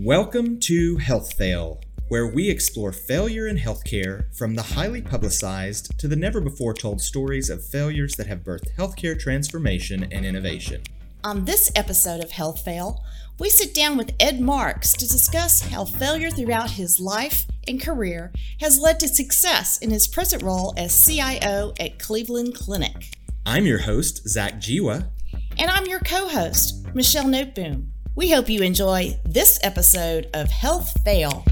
Welcome to Health Fail, where we explore failure in healthcare from the highly publicized to the never before told stories of failures that have birthed healthcare transformation and innovation. On this episode of Health Fail, we sit down with Ed Marx to discuss how failure throughout his life and career has led to success in his present role as CIO at Cleveland Clinic. I'm your host, Zach Jiwa. And I'm your co host, Michelle Noteboom. We hope you enjoy this episode of Health Fail.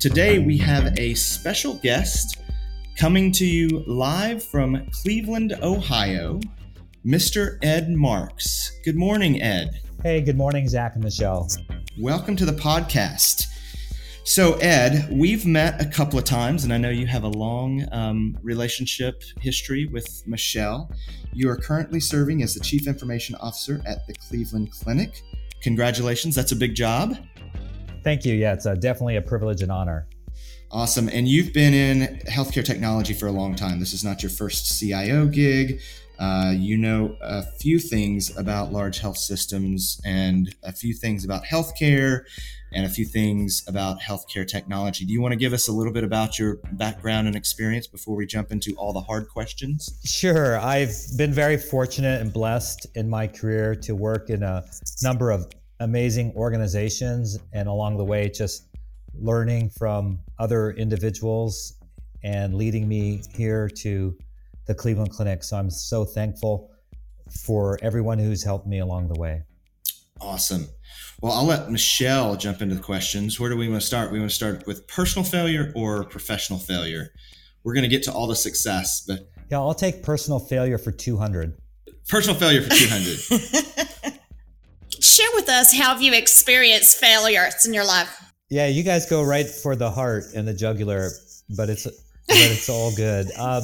Today we have a special guest coming to you live from Cleveland, Ohio, Mr. Ed Marx. Good morning, Ed. Hey, good morning, Zach and Michelle. Welcome to the podcast. So, Ed, we've met a couple of times, and I know you have a long um, relationship history with Michelle. You are currently serving as the Chief Information Officer at the Cleveland Clinic. Congratulations, that's a big job. Thank you. Yeah, it's a, definitely a privilege and honor. Awesome. And you've been in healthcare technology for a long time. This is not your first CIO gig. Uh, you know a few things about large health systems and a few things about healthcare and a few things about healthcare technology. Do you want to give us a little bit about your background and experience before we jump into all the hard questions? Sure. I've been very fortunate and blessed in my career to work in a number of amazing organizations and along the way just learning from other individuals and leading me here to the Cleveland Clinic. So I'm so thankful for everyone who's helped me along the way. Awesome. Well, I'll let Michelle jump into the questions. Where do we want to start? We want to start with personal failure or professional failure. We're going to get to all the success, but yeah, I'll take personal failure for 200. Personal failure for 200. Share with us how have you experienced failures in your life? Yeah, you guys go right for the heart and the jugular, but it's but it's all good. Um,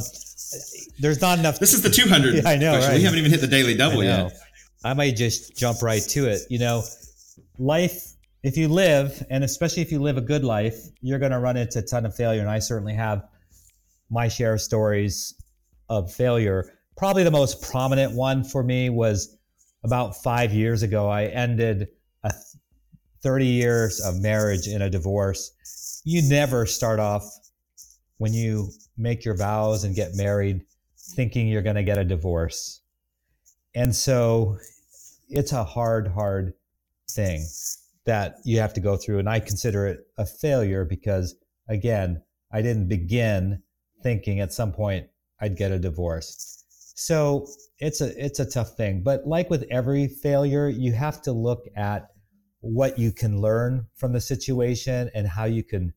there's not enough. This is the 200. Yeah, I know. Right? We haven't even hit the daily double yet. I might just jump right to it. You know, life, if you live, and especially if you live a good life, you're going to run into a ton of failure. And I certainly have my share of stories of failure. Probably the most prominent one for me was about five years ago. I ended a 30 years of marriage in a divorce. You never start off when you make your vows and get married thinking you're going to get a divorce. And so it's a hard, hard thing that you have to go through. And I consider it a failure because, again, I didn't begin thinking at some point I'd get a divorce. So it's a it's a tough thing. But like with every failure, you have to look at what you can learn from the situation and how you can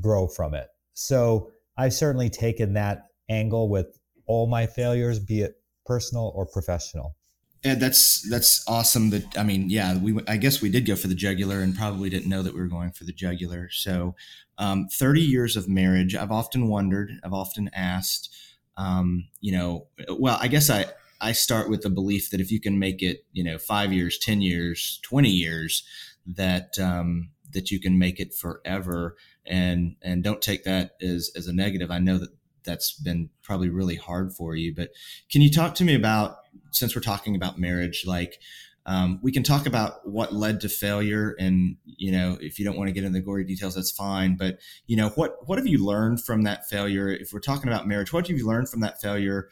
grow from it. So I've certainly taken that angle with all my failures, be it personal or professional. And that's that's awesome. That I mean, yeah, we I guess we did go for the jugular and probably didn't know that we were going for the jugular. So, um, thirty years of marriage. I've often wondered. I've often asked. Um, you know, well, I guess I I start with the belief that if you can make it, you know, five years, ten years, twenty years, that um, that you can make it forever, and and don't take that as as a negative. I know that that's been probably really hard for you, but can you talk to me about since we're talking about marriage, like um, we can talk about what led to failure, and you know, if you don't want to get into the gory details, that's fine. But you know, what what have you learned from that failure? If we're talking about marriage, what have you learned from that failure?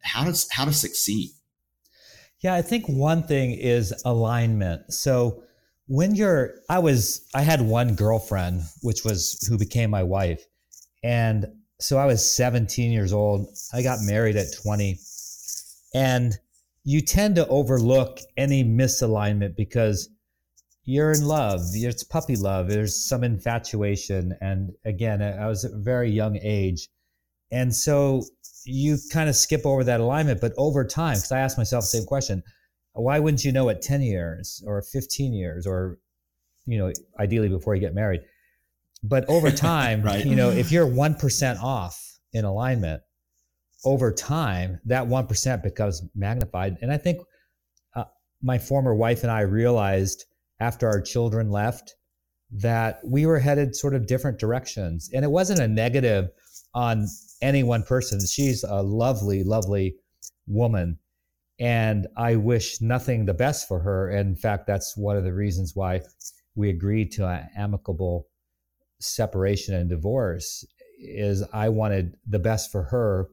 How does how to succeed? Yeah, I think one thing is alignment. So when you're, I was, I had one girlfriend, which was who became my wife, and so I was 17 years old. I got married at 20 and you tend to overlook any misalignment because you're in love. It's puppy love. There's some infatuation. And again, I was at a very young age. And so you kind of skip over that alignment. But over time, because I asked myself the same question why wouldn't you know at 10 years or 15 years or, you know, ideally before you get married? But over time, right. you know, if you're 1% off in alignment, over time, that 1% becomes magnified. And I think uh, my former wife and I realized after our children left that we were headed sort of different directions. And it wasn't a negative on any one person. She's a lovely, lovely woman. And I wish nothing the best for her. And in fact, that's one of the reasons why we agreed to an amicable separation and divorce is I wanted the best for her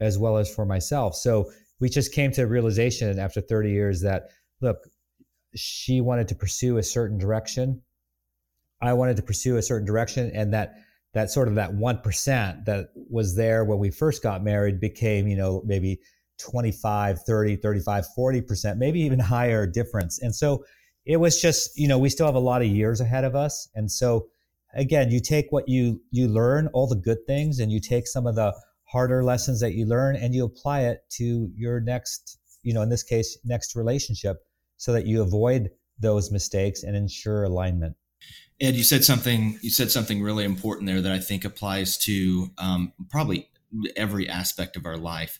as well as for myself. So we just came to a realization after 30 years that look, she wanted to pursue a certain direction. I wanted to pursue a certain direction and that that sort of that 1% that was there when we first got married became, you know, maybe 25, 30, 35, 40%, maybe even higher difference. And so it was just, you know, we still have a lot of years ahead of us. And so again, you take what you you learn, all the good things, and you take some of the harder lessons that you learn and you apply it to your next, you know, in this case, next relationship so that you avoid those mistakes and ensure alignment. Ed, you said something. You said something really important there that I think applies to um, probably every aspect of our life.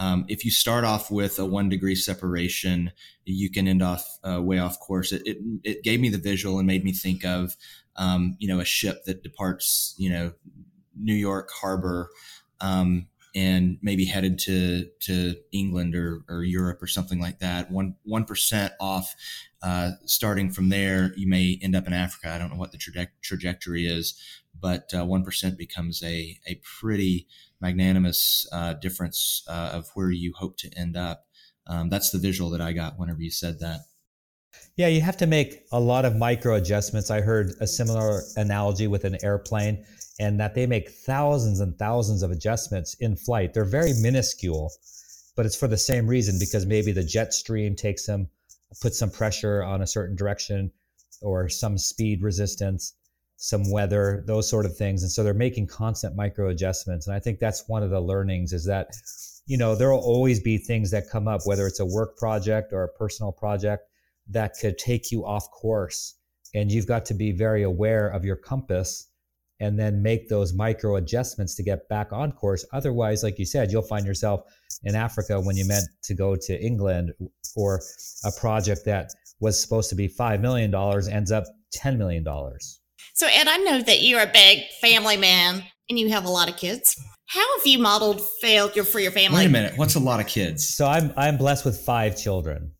Um, if you start off with a one degree separation, you can end off uh, way off course. It, it, it, gave me the visual and made me think of, um, you know, a ship that departs, you know, New York Harbor um, and maybe headed to to England or, or Europe or something like that. One one percent off. Uh, starting from there, you may end up in Africa. I don't know what the traje- trajectory is, but uh, one uh, becomes a a pretty magnanimous uh, difference uh, of where you hope to end up. Um, that's the visual that I got whenever you said that. Yeah, you have to make a lot of micro adjustments. I heard a similar analogy with an airplane, and that they make thousands and thousands of adjustments in flight. They're very minuscule, but it's for the same reason because maybe the jet stream takes them, puts some pressure on a certain direction or some speed resistance some weather, those sort of things. And so they're making constant micro adjustments. And I think that's one of the learnings is that, you know, there will always be things that come up, whether it's a work project or a personal project that could take you off course. And you've got to be very aware of your compass and then make those micro adjustments to get back on course. Otherwise, like you said, you'll find yourself in Africa when you meant to go to England or a project that was supposed to be $5 million ends up $10 million. So, Ed, I know that you're a big family man and you have a lot of kids. How have you modeled failure for your family? Wait a minute. What's a lot of kids? So I'm I'm blessed with five children.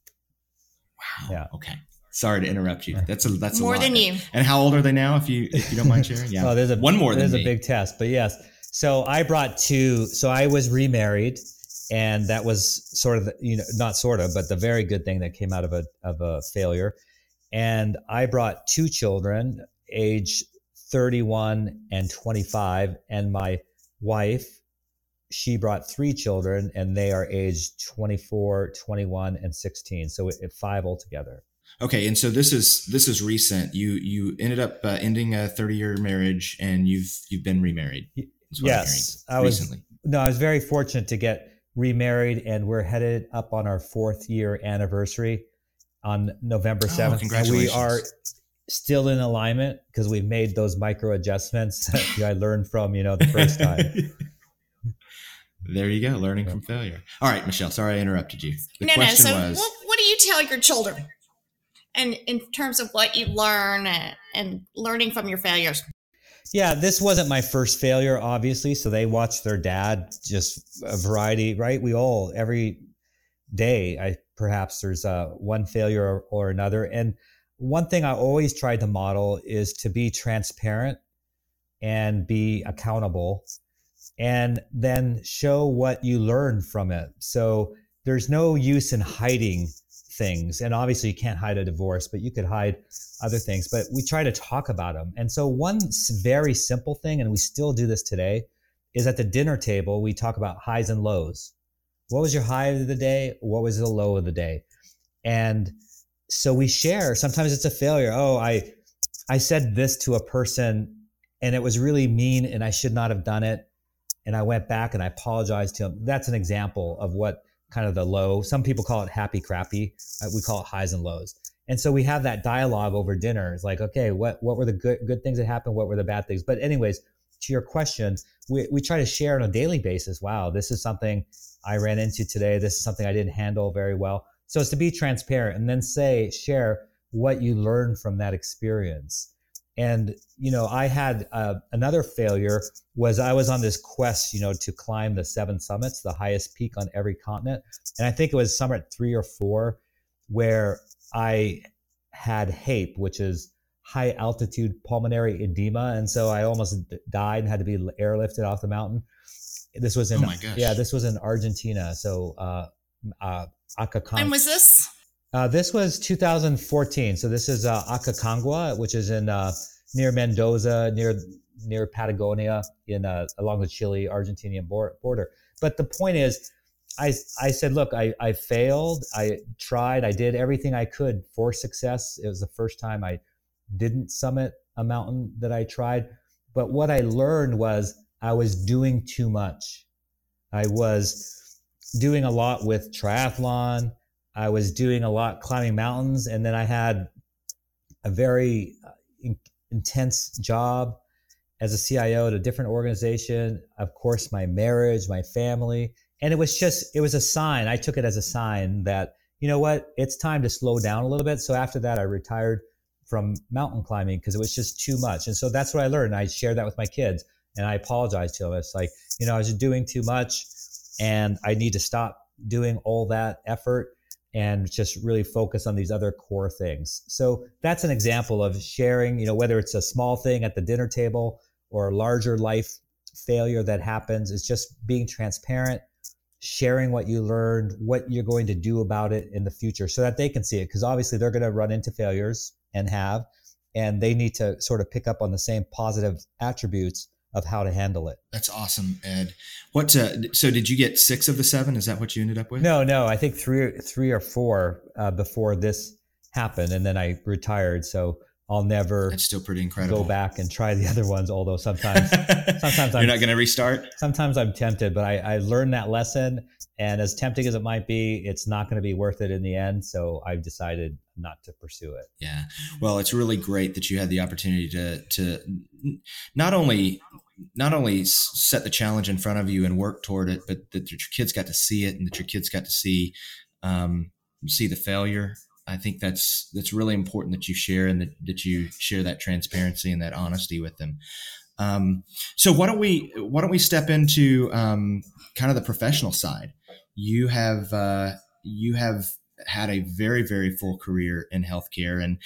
Wow. Yeah. Okay. Sorry to interrupt you. That's a that's more a than you. And how old are they now? If you if you don't mind sharing, yeah. oh, there's a one more. There's a me. big test, but yes. So I brought two. So I was remarried, and that was sort of the, you know not sort of, but the very good thing that came out of a of a failure. And I brought two children, age 31 and 25. And my wife, she brought three children and they are aged 24, 21, and 16. So it, it five altogether. Okay, and so this is this is recent. You you ended up uh, ending a 30 year marriage, and you've you've been remarried. Yes, I was. Recently. No, I was very fortunate to get remarried, and we're headed up on our fourth year anniversary on November 7th. Oh, congratulations. we are still in alignment because we've made those micro adjustments that I learned from, you know, the first time. there you go, learning from failure. All right, Michelle, sorry I interrupted you. The no, question no. So was what, what, do you tell your children? And in terms of what you learn and, and learning from your failures? Yeah, this wasn't my first failure, obviously. So they watched their dad, just a variety, right? We all, every day, I perhaps there's uh, one failure or, or another. And one thing I always try to model is to be transparent and be accountable and then show what you learn from it. So there's no use in hiding things. And obviously, you can't hide a divorce, but you could hide other things. But we try to talk about them. And so, one very simple thing, and we still do this today, is at the dinner table, we talk about highs and lows. What was your high of the day? What was the low of the day? And so we share. Sometimes it's a failure. Oh i i said this to a person and it was really mean and i should not have done it. And i went back and i apologized to him. That's an example of what kind of the low some people call it happy crappy. Uh, we call it highs and lows. And so we have that dialogue over dinner. It's like okay what what were the good good things that happened? What were the bad things? But anyways to your question we, we try to share on a daily basis. Wow this is something i ran into today. This is something i didn't handle very well so it's to be transparent and then say, share what you learned from that experience. And you know, I had uh, another failure was I was on this quest, you know, to climb the seven summits, the highest peak on every continent, and I think it was summit three or four, where I had HAPE, which is high altitude pulmonary edema, and so I almost died and had to be airlifted off the mountain. This was in oh yeah, this was in Argentina. So uh, uh. When was this? Uh, this was 2014. So this is uh, Aconcagua, which is in uh, near Mendoza, near near Patagonia, in uh, along the Chile Argentinian border. But the point is, I I said, look, I I failed. I tried. I did everything I could for success. It was the first time I didn't summit a mountain that I tried. But what I learned was I was doing too much. I was doing a lot with triathlon. I was doing a lot climbing mountains. And then I had a very uh, in- intense job as a CIO at a different organization. Of course, my marriage, my family. And it was just, it was a sign. I took it as a sign that, you know what, it's time to slow down a little bit. So after that, I retired from mountain climbing because it was just too much. And so that's what I learned. I shared that with my kids and I apologized to them. It's like, you know, I was doing too much and I need to stop doing all that effort and just really focus on these other core things. So that's an example of sharing, you know, whether it's a small thing at the dinner table or a larger life failure that happens, it's just being transparent, sharing what you learned, what you're going to do about it in the future so that they can see it. Because obviously they're going to run into failures and have, and they need to sort of pick up on the same positive attributes of how to handle it. That's awesome, Ed. What? Uh, so did you get six of the seven? Is that what you ended up with? No, no. I think three, three or four uh, before this happened, and then I retired. So I'll never. Still pretty incredible. Go back and try the other ones. Although sometimes, sometimes you're I'm, not going to restart. Sometimes I'm tempted, but I, I learned that lesson, and as tempting as it might be, it's not going to be worth it in the end. So I've decided not to pursue it. Yeah. Well, it's really great that you had the opportunity to to not only not only set the challenge in front of you and work toward it, but that your kids got to see it and that your kids got to see um, see the failure. I think that's that's really important that you share and that, that you share that transparency and that honesty with them. Um, so why don't we why don't we step into um, kind of the professional side? You have uh, you have had a very very full career in healthcare and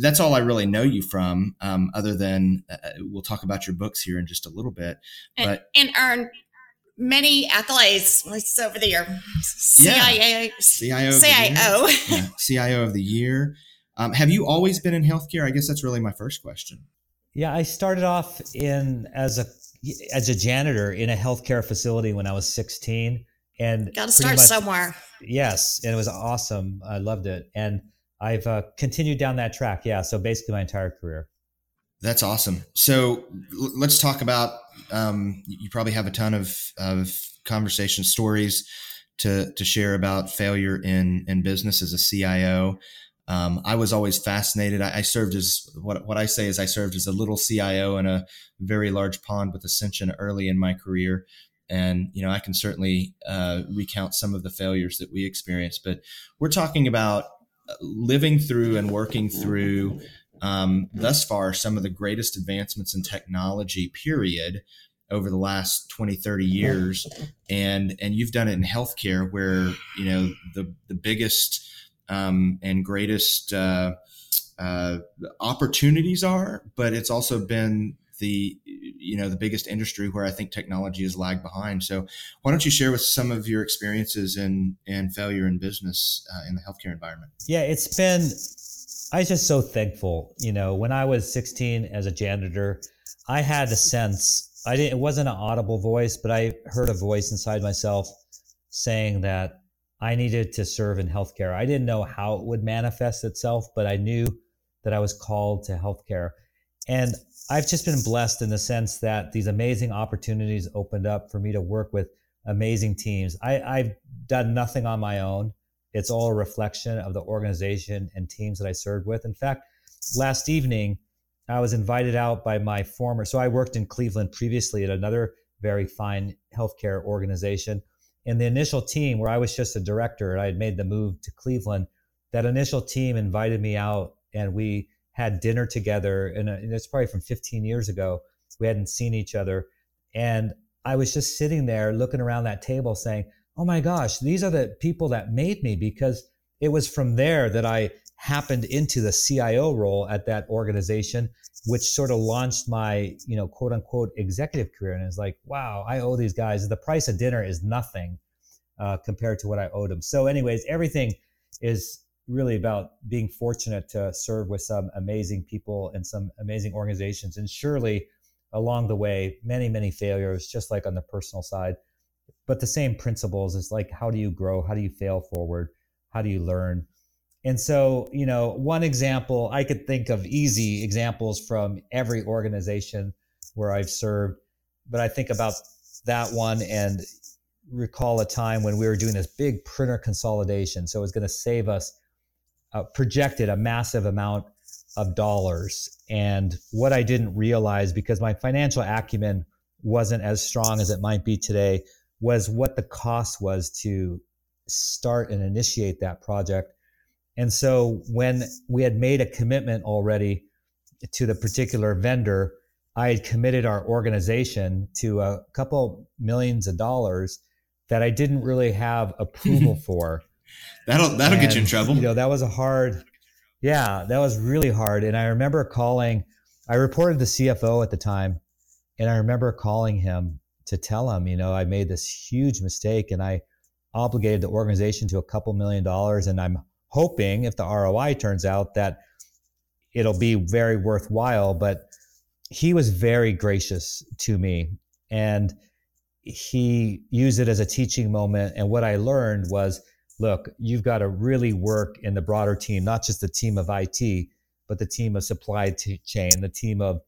that's all i really know you from um, other than uh, we'll talk about your books here in just a little bit but and, and earned many accolades over the year. CIA, CIO CIO yeah, CIO of the year. Um, have you always been in healthcare? I guess that's really my first question. Yeah I started off in as a as a janitor in a healthcare facility when I was 16 and got to start much, somewhere. Yes and it was awesome. I loved it. And i've uh, continued down that track. Yeah so basically my entire career that's awesome. So l- let's talk about um, you probably have a ton of, of conversation stories to, to share about failure in, in business as a cio um, I was always fascinated. I, I, served as what what I say is I served as a little CIO in a very large pond with Ascension early in my career, and you know i can certainly uh, recount some of the failures that we experienced. But we're talking about uh, living through and working through um, thus far some of the greatest advancements in technology period over the last 20 30 years and and you've done it in healthcare where you know the the biggest um, and greatest uh, uh, opportunities are but it's also been the you know the biggest industry where I think technology has lagged behind. So why don't you share with some of your experiences and in failure in business uh, in the healthcare environment? Yeah, it's been. I was just so thankful. You know, when I was 16 as a janitor, I had a sense. I didn't. It wasn't an audible voice, but I heard a voice inside myself saying that I needed to serve in healthcare. I didn't know how it would manifest itself, but I knew that I was called to healthcare. And I've just been blessed in the sense that these amazing opportunities opened up for me to work with amazing teams. I, I've done nothing on my own. It's all a reflection of the organization and teams that I served with. In fact, last evening, I was invited out by my former, so I worked in Cleveland previously at another very fine healthcare organization. And the initial team, where I was just a director and I had made the move to Cleveland, that initial team invited me out and we had dinner together, and it's probably from 15 years ago. We hadn't seen each other, and I was just sitting there looking around that table, saying, "Oh my gosh, these are the people that made me," because it was from there that I happened into the CIO role at that organization, which sort of launched my, you know, quote unquote executive career. And it's like, wow, I owe these guys. The price of dinner is nothing uh, compared to what I owed them. So, anyways, everything is really about being fortunate to serve with some amazing people and some amazing organizations. And surely along the way, many, many failures, just like on the personal side. But the same principles is like, how do you grow? How do you fail forward? How do you learn? And so, you know, one example I could think of easy examples from every organization where I've served, but I think about that one and recall a time when we were doing this big printer consolidation. So it was going to save us, uh, projected a massive amount of dollars. And what I didn't realize because my financial acumen wasn't as strong as it might be today was what the cost was to start and initiate that project and so when we had made a commitment already to the particular vendor, I had committed our organization to a couple millions of dollars that I didn't really have approval for. that'll that'll and, get you in trouble. You know, that was a hard yeah, that was really hard. And I remember calling I reported the CFO at the time, and I remember calling him to tell him, you know, I made this huge mistake and I obligated the organization to a couple million dollars and I'm hoping if the ROI turns out that it'll be very worthwhile. But he was very gracious to me and he used it as a teaching moment. And what I learned was look, you've got to really work in the broader team, not just the team of IT, but the team of supply chain, the team of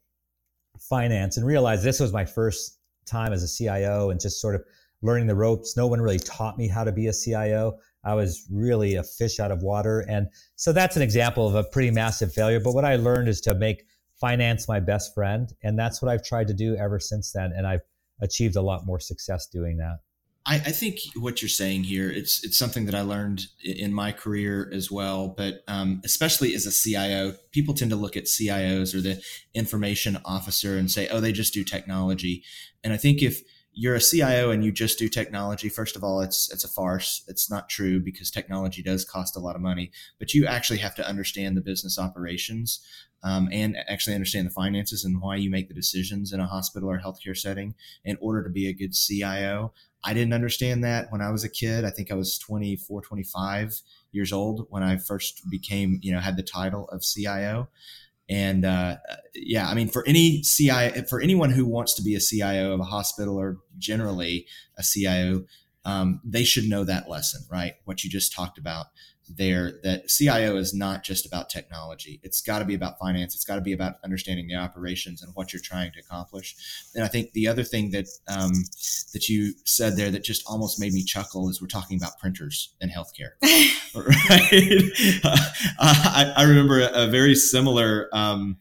finance, and realize this was my first time as a CIO and just sort of learning the ropes. No one really taught me how to be a CIO. I was really a fish out of water. And so that's an example of a pretty massive failure. But what I learned is to make finance my best friend. And that's what I've tried to do ever since then. And I've achieved a lot more success doing that. I, I think what you're saying here, it's it's something that I learned in my career as well. But um, especially as a CIO, people tend to look at CIOs or the information officer and say, "Oh, they just do technology." And I think if you're a CIO and you just do technology, first of all, it's it's a farce. It's not true because technology does cost a lot of money. But you actually have to understand the business operations um, and actually understand the finances and why you make the decisions in a hospital or healthcare setting in order to be a good CIO. I didn't understand that when I was a kid. I think I was 24, 25 years old when I first became, you know, had the title of CIO. And uh, yeah, I mean, for any CIO, for anyone who wants to be a CIO of a hospital or generally a CIO, um, they should know that lesson, right? What you just talked about there that CIO is not just about technology. It's got to be about finance. It's got to be about understanding the operations and what you're trying to accomplish. And I think the other thing that um, that you said there that just almost made me chuckle is we're talking about printers in healthcare. right? uh, I, I, remember a, a very similar. Um,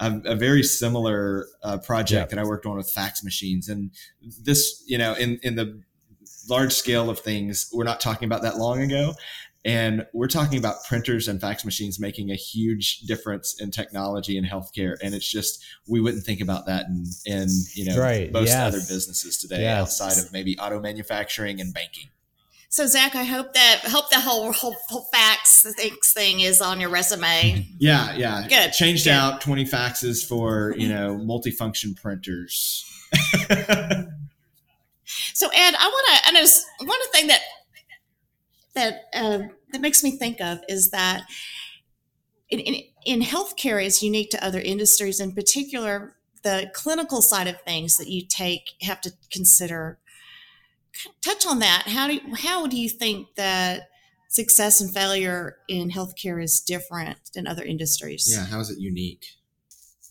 a, a, very similar uh, project yeah. that I worked on with fax machines, and this, you know, in in the large scale of things, we're not talking about that long ago. And we're talking about printers and fax machines making a huge difference in technology and healthcare. And it's just, we wouldn't think about that in, in you know, right. most yes. other businesses today yes. outside of maybe auto manufacturing and banking. So Zach, I hope that hope the whole whole, whole fax things thing is on your resume. Yeah, yeah. Good. Changed Good. out twenty faxes for you mm-hmm. know multifunction printers. so Ed, I want to. I know one thing that that uh, that makes me think of is that in, in, in healthcare is unique to other industries, in particular the clinical side of things that you take have to consider. Touch on that. How do you, how do you think that success and failure in healthcare is different than other industries? Yeah, how is it unique?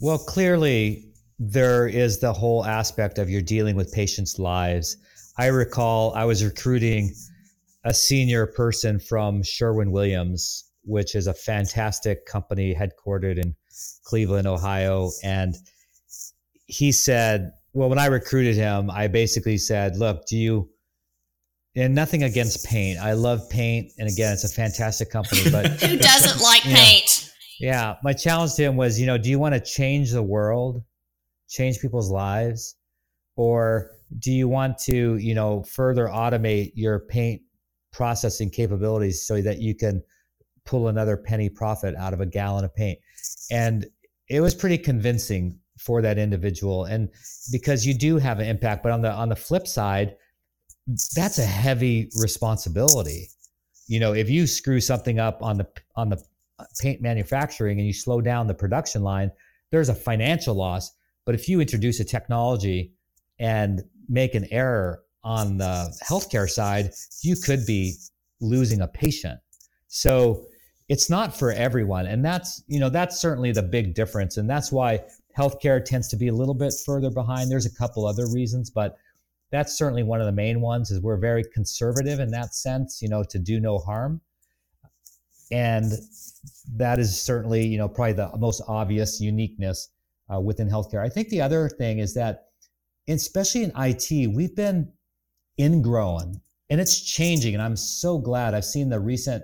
Well, clearly there is the whole aspect of you're dealing with patients' lives. I recall I was recruiting a senior person from Sherwin Williams, which is a fantastic company headquartered in Cleveland, Ohio. And he said, well, when I recruited him, I basically said, look, do you, and nothing against paint. I love paint. And again, it's a fantastic company, but who doesn't like paint? Yeah, my challenge to him was, you know, do you want to change the world, change people's lives, or do you want to, you know, further automate your paint processing capabilities so that you can pull another penny profit out of a gallon of paint? And it was pretty convincing for that individual. And because you do have an impact but on the on the flip side that's a heavy responsibility. You know if you screw something up on the on the paint manufacturing and you slow down the production line there's a financial loss. But if you introduce a technology and make an error on the healthcare side you could be losing a patient. So it's not for everyone and that's you know that's certainly the big difference and that's why healthcare tends to be a little bit further behind. There's a couple other reasons but that's certainly one of the main ones is we're very conservative in that sense you know to do no harm. And that is certainly you know probably the most obvious uniqueness uh, within healthcare. I think the other thing is that especially in it we've been ingrown and it's changing and i'm so glad i've seen the recent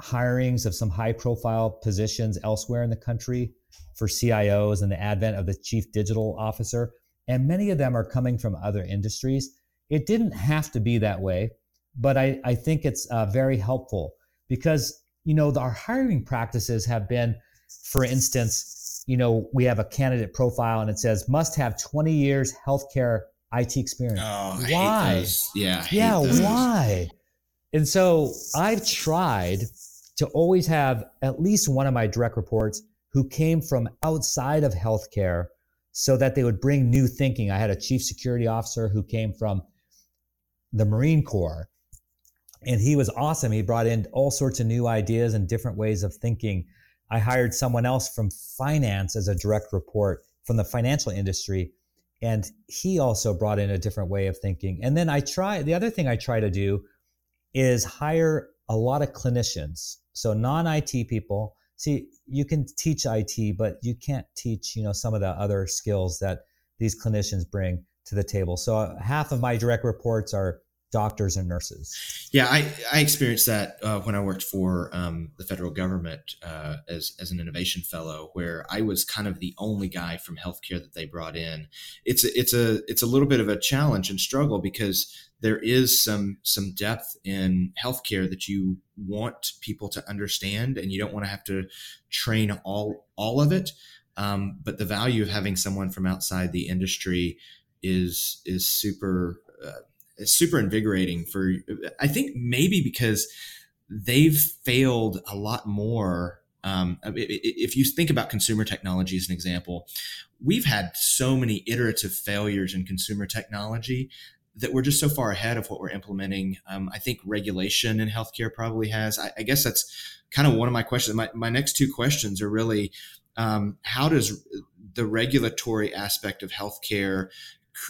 hirings of some high profile positions elsewhere in the country for CIOs and the advent of the chief digital officer. And many of them are coming from other industries. It didn't have to be that way, but I, I think it's uh, very helpful because, you know, our hiring practices have been, for instance, you know, we have a candidate profile and it says must have 20 years healthcare IT experience. Oh, why? Yeah. Yeah. Why? And so I've tried to always have at least one of my direct reports who came from outside of healthcare so that they would bring new thinking. I had a chief security officer who came from the Marine Corps, and he was awesome. He brought in all sorts of new ideas and different ways of thinking. I hired someone else from finance as a direct report from the financial industry, and he also brought in a different way of thinking. And then I try the other thing I try to do is hire a lot of clinicians so non-IT people, see, you can teach IT, but you can't teach, you know, some of the other skills that these clinicians bring to the table. So uh, half of my direct reports are doctors and nurses. Yeah, I, I experienced that uh, when I worked for um, the federal government uh, as, as an innovation fellow, where I was kind of the only guy from healthcare that they brought in. It's a, it's a it's a little bit of a challenge and struggle because there is some some depth in healthcare that you want people to understand, and you don't want to have to train all all of it. Um, but the value of having someone from outside the industry is is super uh, super invigorating for I think maybe because they've failed a lot more. Um, if you think about consumer technology as an example, we've had so many iterative failures in consumer technology that we're just so far ahead of what we're implementing. Um, I think regulation in healthcare probably has. I, I, guess that's kind of one of my questions. My, my next two questions are really um, how does the regulatory aspect of healthcare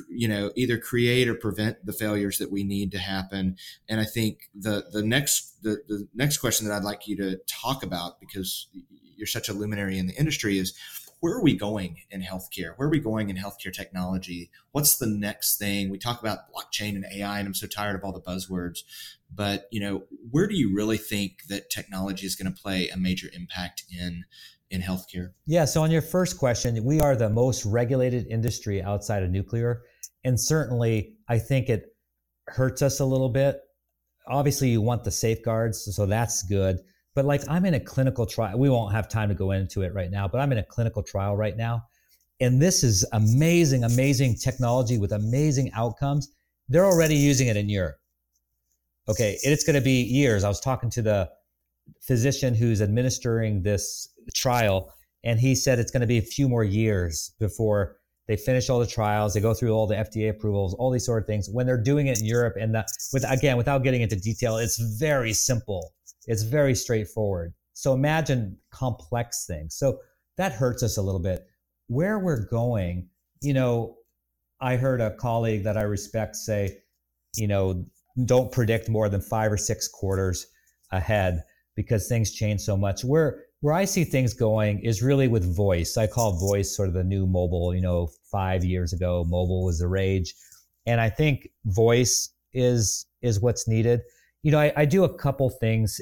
you know either create or prevent the failures that we need to happen. And i think the the next the, the next question that i'd like you to talk about because you're such a luminary in the industry is where are we going in healthcare? Where are we going in healthcare technology? What's the next thing? We talk about blockchain and ai and i'm so tired of all the buzzwords but you know where do you really think that technology is going to play a major impact in in healthcare? Yeah. So, on your first question, we are the most regulated industry outside of nuclear. And certainly, I think it hurts us a little bit. Obviously, you want the safeguards, so that's good. But, like, I'm in a clinical trial. We won't have time to go into it right now, but I'm in a clinical trial right now. And this is amazing, amazing technology with amazing outcomes. They're already using it in Europe. Okay. It's going to be years. I was talking to the physician who's administering this trial, and he said it's going to be a few more years before they finish all the trials, they go through all the FDA approvals, all these sort of things. When they're doing it in Europe, and that, with again, without getting into detail, it's very simple. It's very straightforward. So imagine complex things. So that hurts us a little bit. Where we're going, you know, I heard a colleague that I respect say, you know, don't predict more than five or six quarters ahead because things change so much. Where where I see things going is really with voice. I call voice sort of the new mobile. You know, five years ago, mobile was the rage, and I think voice is is what's needed. You know, I, I do a couple things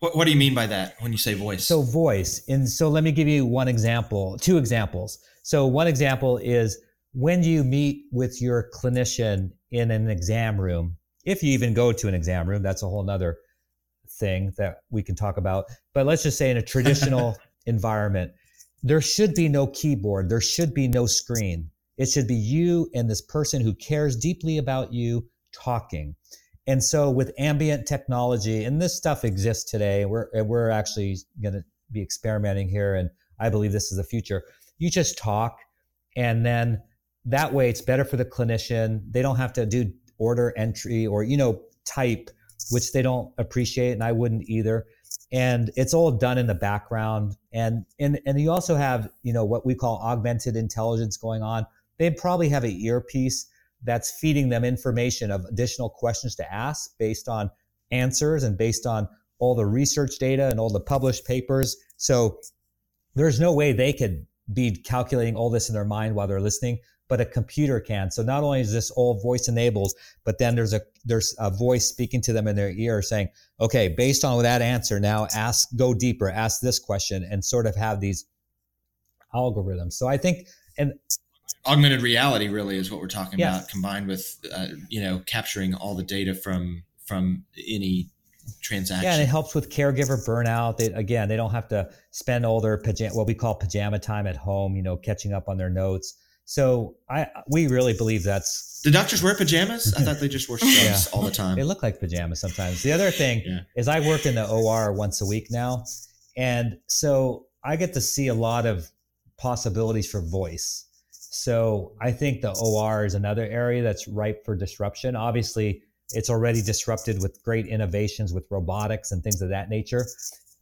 What, what do you mean by that when you say voice? So voice, and so let me give you one example, two examples. So one example is when you meet with your clinician in an exam room, if you even go to an exam room, that's a whole nother thing that we can talk about. But let's just say in a traditional environment, there should be no keyboard, there should be no screen. It should be you and this person who cares deeply about you talking. And so with ambient technology, and this stuff exists today, we're we're actually going to be experimenting here, and I believe this is the future. You just talk, and then that way it's better for the clinician. They don't have to do order entry or you know type, which they don't appreciate, and I wouldn't either. And it's all done in the background, and and and you also have you know what we call augmented intelligence going on. They probably have an earpiece that's feeding them information of additional questions to ask based on answers and based on all the research data and all the published papers. So there's no way they could be calculating all this in their mind while they're listening, but a computer can. So not only is this all voice enabled, but then there's a there's a voice speaking to them in their ear saying, "Okay, based on that answer, now ask go deeper, ask this question," and sort of have these algorithms. So I think and augmented reality really is what we're talking Yeah. about combined with uh, you know capturing all the data from from any transaction Yeah, and it helps with caregiver burnout. They, again, they don't have to spend all their pajama, what we call pajama time at home, you know, catching up on their notes. So I, we really believe that's. do doctors wear pajamas i thought they just wore scrubs Yeah. all the time They look like pajamas sometimes. The other thing Yeah. is I work in the OR once a week now, and so I get to see a lot of possibilities for voice. So I think the OR is another area that's ripe for disruption. Obviously, it's already disrupted with great innovations with robotics and things of that nature,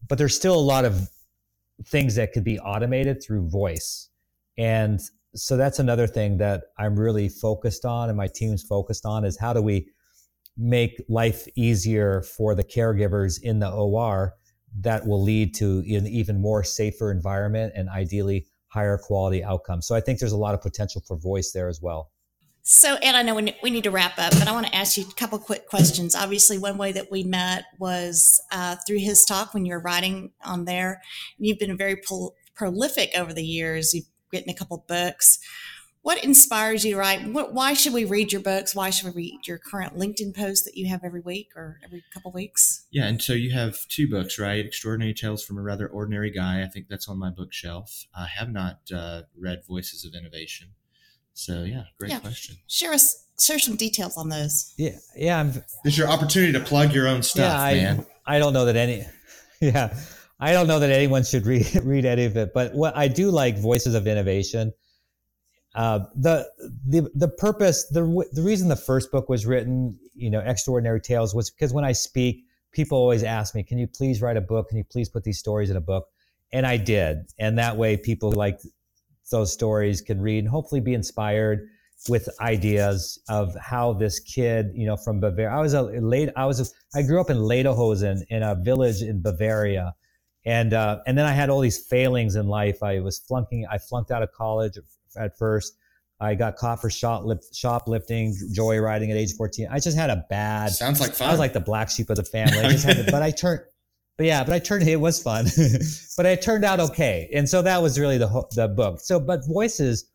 but there's still a lot of things that could be automated through voice. And so that's another thing that I'm really focused on and my team's focused on is how do we make life easier for the caregivers in the OR that will lead to an even more safer environment and ideally higher quality outcomes. So I think there's a lot of potential for voice there as well. So, Ed, I know we need to wrap up, but I want to ask you a couple quick questions. Obviously, one way that we met was uh, through his talk when you were writing on there. You've been very prol- prolific over the years. You've written a couple books. What inspires you to write? What, why should we read your books? Why should we read your current LinkedIn post that you have every week or every couple weeks? yeah and so you have two books right extraordinary tales from a rather ordinary guy i think that's on my bookshelf i have not uh, read voices of innovation so yeah great Yeah. question Share us share some details on those. Yeah, yeah, I'm this is your opportunity to plug your own stuff yeah, I, man I don't know that any yeah, I don't know that anyone should read read any of it, but what I do like Voices of Innovation. Uh, the the the purpose the the reason the first book was written, you know, Extraordinary Tales, was because when I speak, people always ask me, "Can you please write a book? Can you please put these stories in a book?" And I did, and that way, people like those stories can read and hopefully be inspired with ideas of how this kid, you know, from Bavaria. I was a late. I was. A, I grew up in Lederhosen in a village in Bavaria, and uh, and then I had all these failings in life. I was flunking. I flunked out of college at first. I got caught for shoplift, shoplifting, joyriding at age fourteen. I just had a bad. sounds like fun I was like the black sheep of the family. I just had to, but I turned, but yeah, but I turned. It was fun, but it turned out okay. And so that was really the the book. So, but voices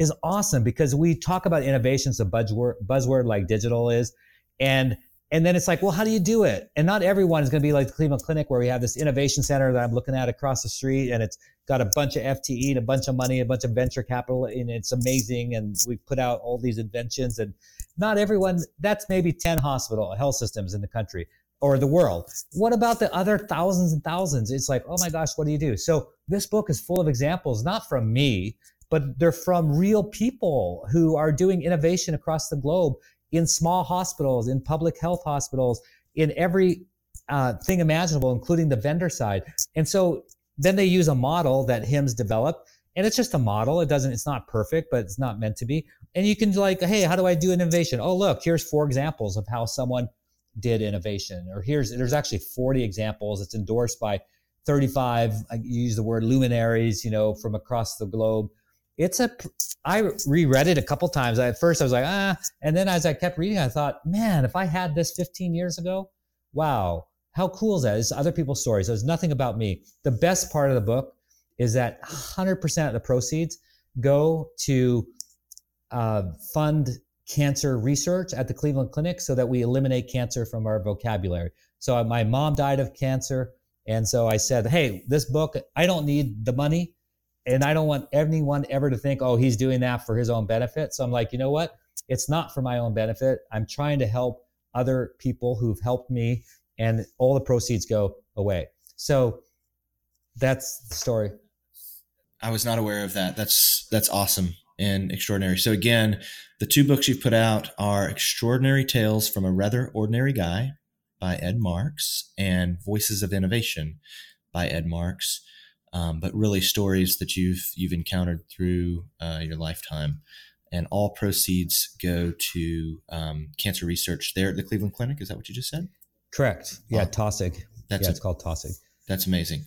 is awesome because we talk about innovations, a buzzword buzzword like digital is, and and then it's like, well, how do you do it? And not everyone is going to be like the Cleveland Clinic, where we have this innovation center that I'm looking at across the street, and it's got a bunch of FTE and a bunch of money, a bunch of venture capital, and it's amazing. And we put out all these inventions, and not everyone. That's maybe ten hospital health systems in the country or the world. What about the other thousands and thousands? It's like, oh my gosh, what do you do? So this book is full of examples, not from me, but they're from real people who are doing innovation across the globe in small hospitals, in public health hospitals, in every uh, thing imaginable, including the vendor side. And so then they use a model that HIMSS developed, and it's just a model. It doesn't, it's not perfect, but it's not meant to be. And you can like, hey, how do I do innovation? Oh, look, here's four examples of how someone did innovation. Or here's there's actually 40 examples. It's endorsed by 35. I use the word luminaries, you know, from across the globe. It's a. I reread it a couple times. At first, I was like, ah, and then as I kept reading, I thought, man, if I had this 15 years ago, wow, how cool is that? It's other people's stories. It's nothing about me. The best part of the book is that 100% of the proceeds go to uh, fund cancer research at the Cleveland Clinic so that we eliminate cancer from our vocabulary. So uh, my mom died of cancer. And so I said, hey, this book, I don't need the money. And I don't want anyone ever to think, oh, he's doing that for his own benefit. So I'm like, you know what? It's not for my own benefit. I'm trying to help other people who've helped me, and all the proceeds go away. So that's the story. I was not aware of that. That's that's awesome and extraordinary. So again, the two books you've put out are Extraordinary Tales from a Rather Ordinary Guy by Ed Marx and Voices of Innovation by Ed Marx. Um, but really stories that you've you've encountered through uh, your lifetime, and all proceeds go to um, cancer research there at the Cleveland Clinic. Is that what you just said? Correct. Yeah, wow. Taussig. That's yeah, a, it's called Taussig. That's amazing.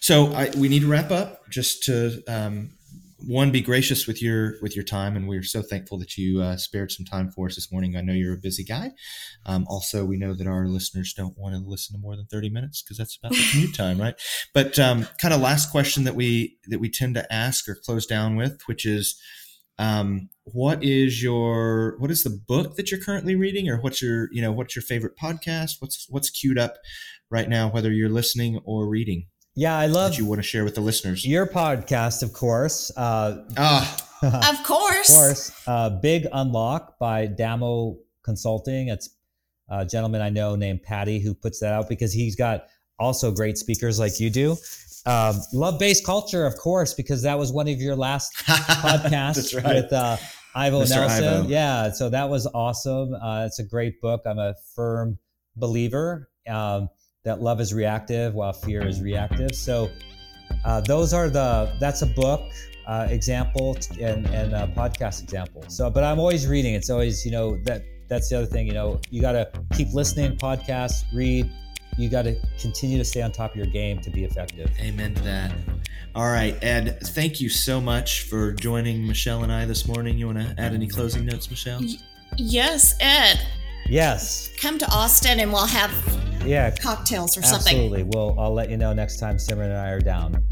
So I, we need to wrap up. Just to um, one be gracious with your with your time and we're so thankful that you uh, spared some time for us this morning. I know you're a busy guy. Um, also we know that our listeners don't want to listen to more than 30 minutes because that's about the commute time right? But um, kind of last question that we that we tend to ask or close down with which is um, what is your what is the book that you're currently reading or what's your you know what's your favorite podcast? What's what's queued up right now whether you're listening or reading yeah, I love that you want to share with the listeners. Your podcast, of course. Uh, ah, of course. Of course. Uh, Big Unlock by Damo Consulting. It's a gentleman I know named Paddy who puts that out because he's got also great speakers like you do. Um, love based culture, of course, because that was one of your last podcasts right. with uh, Ivo Mr. Nelson. Ivo. Yeah, so that was awesome. Uh, it's a great book. I'm a firm believer. Um, that love is reactive while fear is reactive. So uh, those are the that's a book uh, example and and a podcast example. So, but I'm always reading. It's always you know that that's the other thing. You know, you got to keep listening, podcasts, read. You got to continue to stay on top of your game to be effective. Amen to that. All right, Ed, thank you so much for joining Michelle and I this morning. You want to add any closing notes, Michelle? Y- yes, Ed. Yes. Come to Austin and we'll have yeah cocktails or absolutely. something. Absolutely. Well, I'll let you know next time Simran and I are down.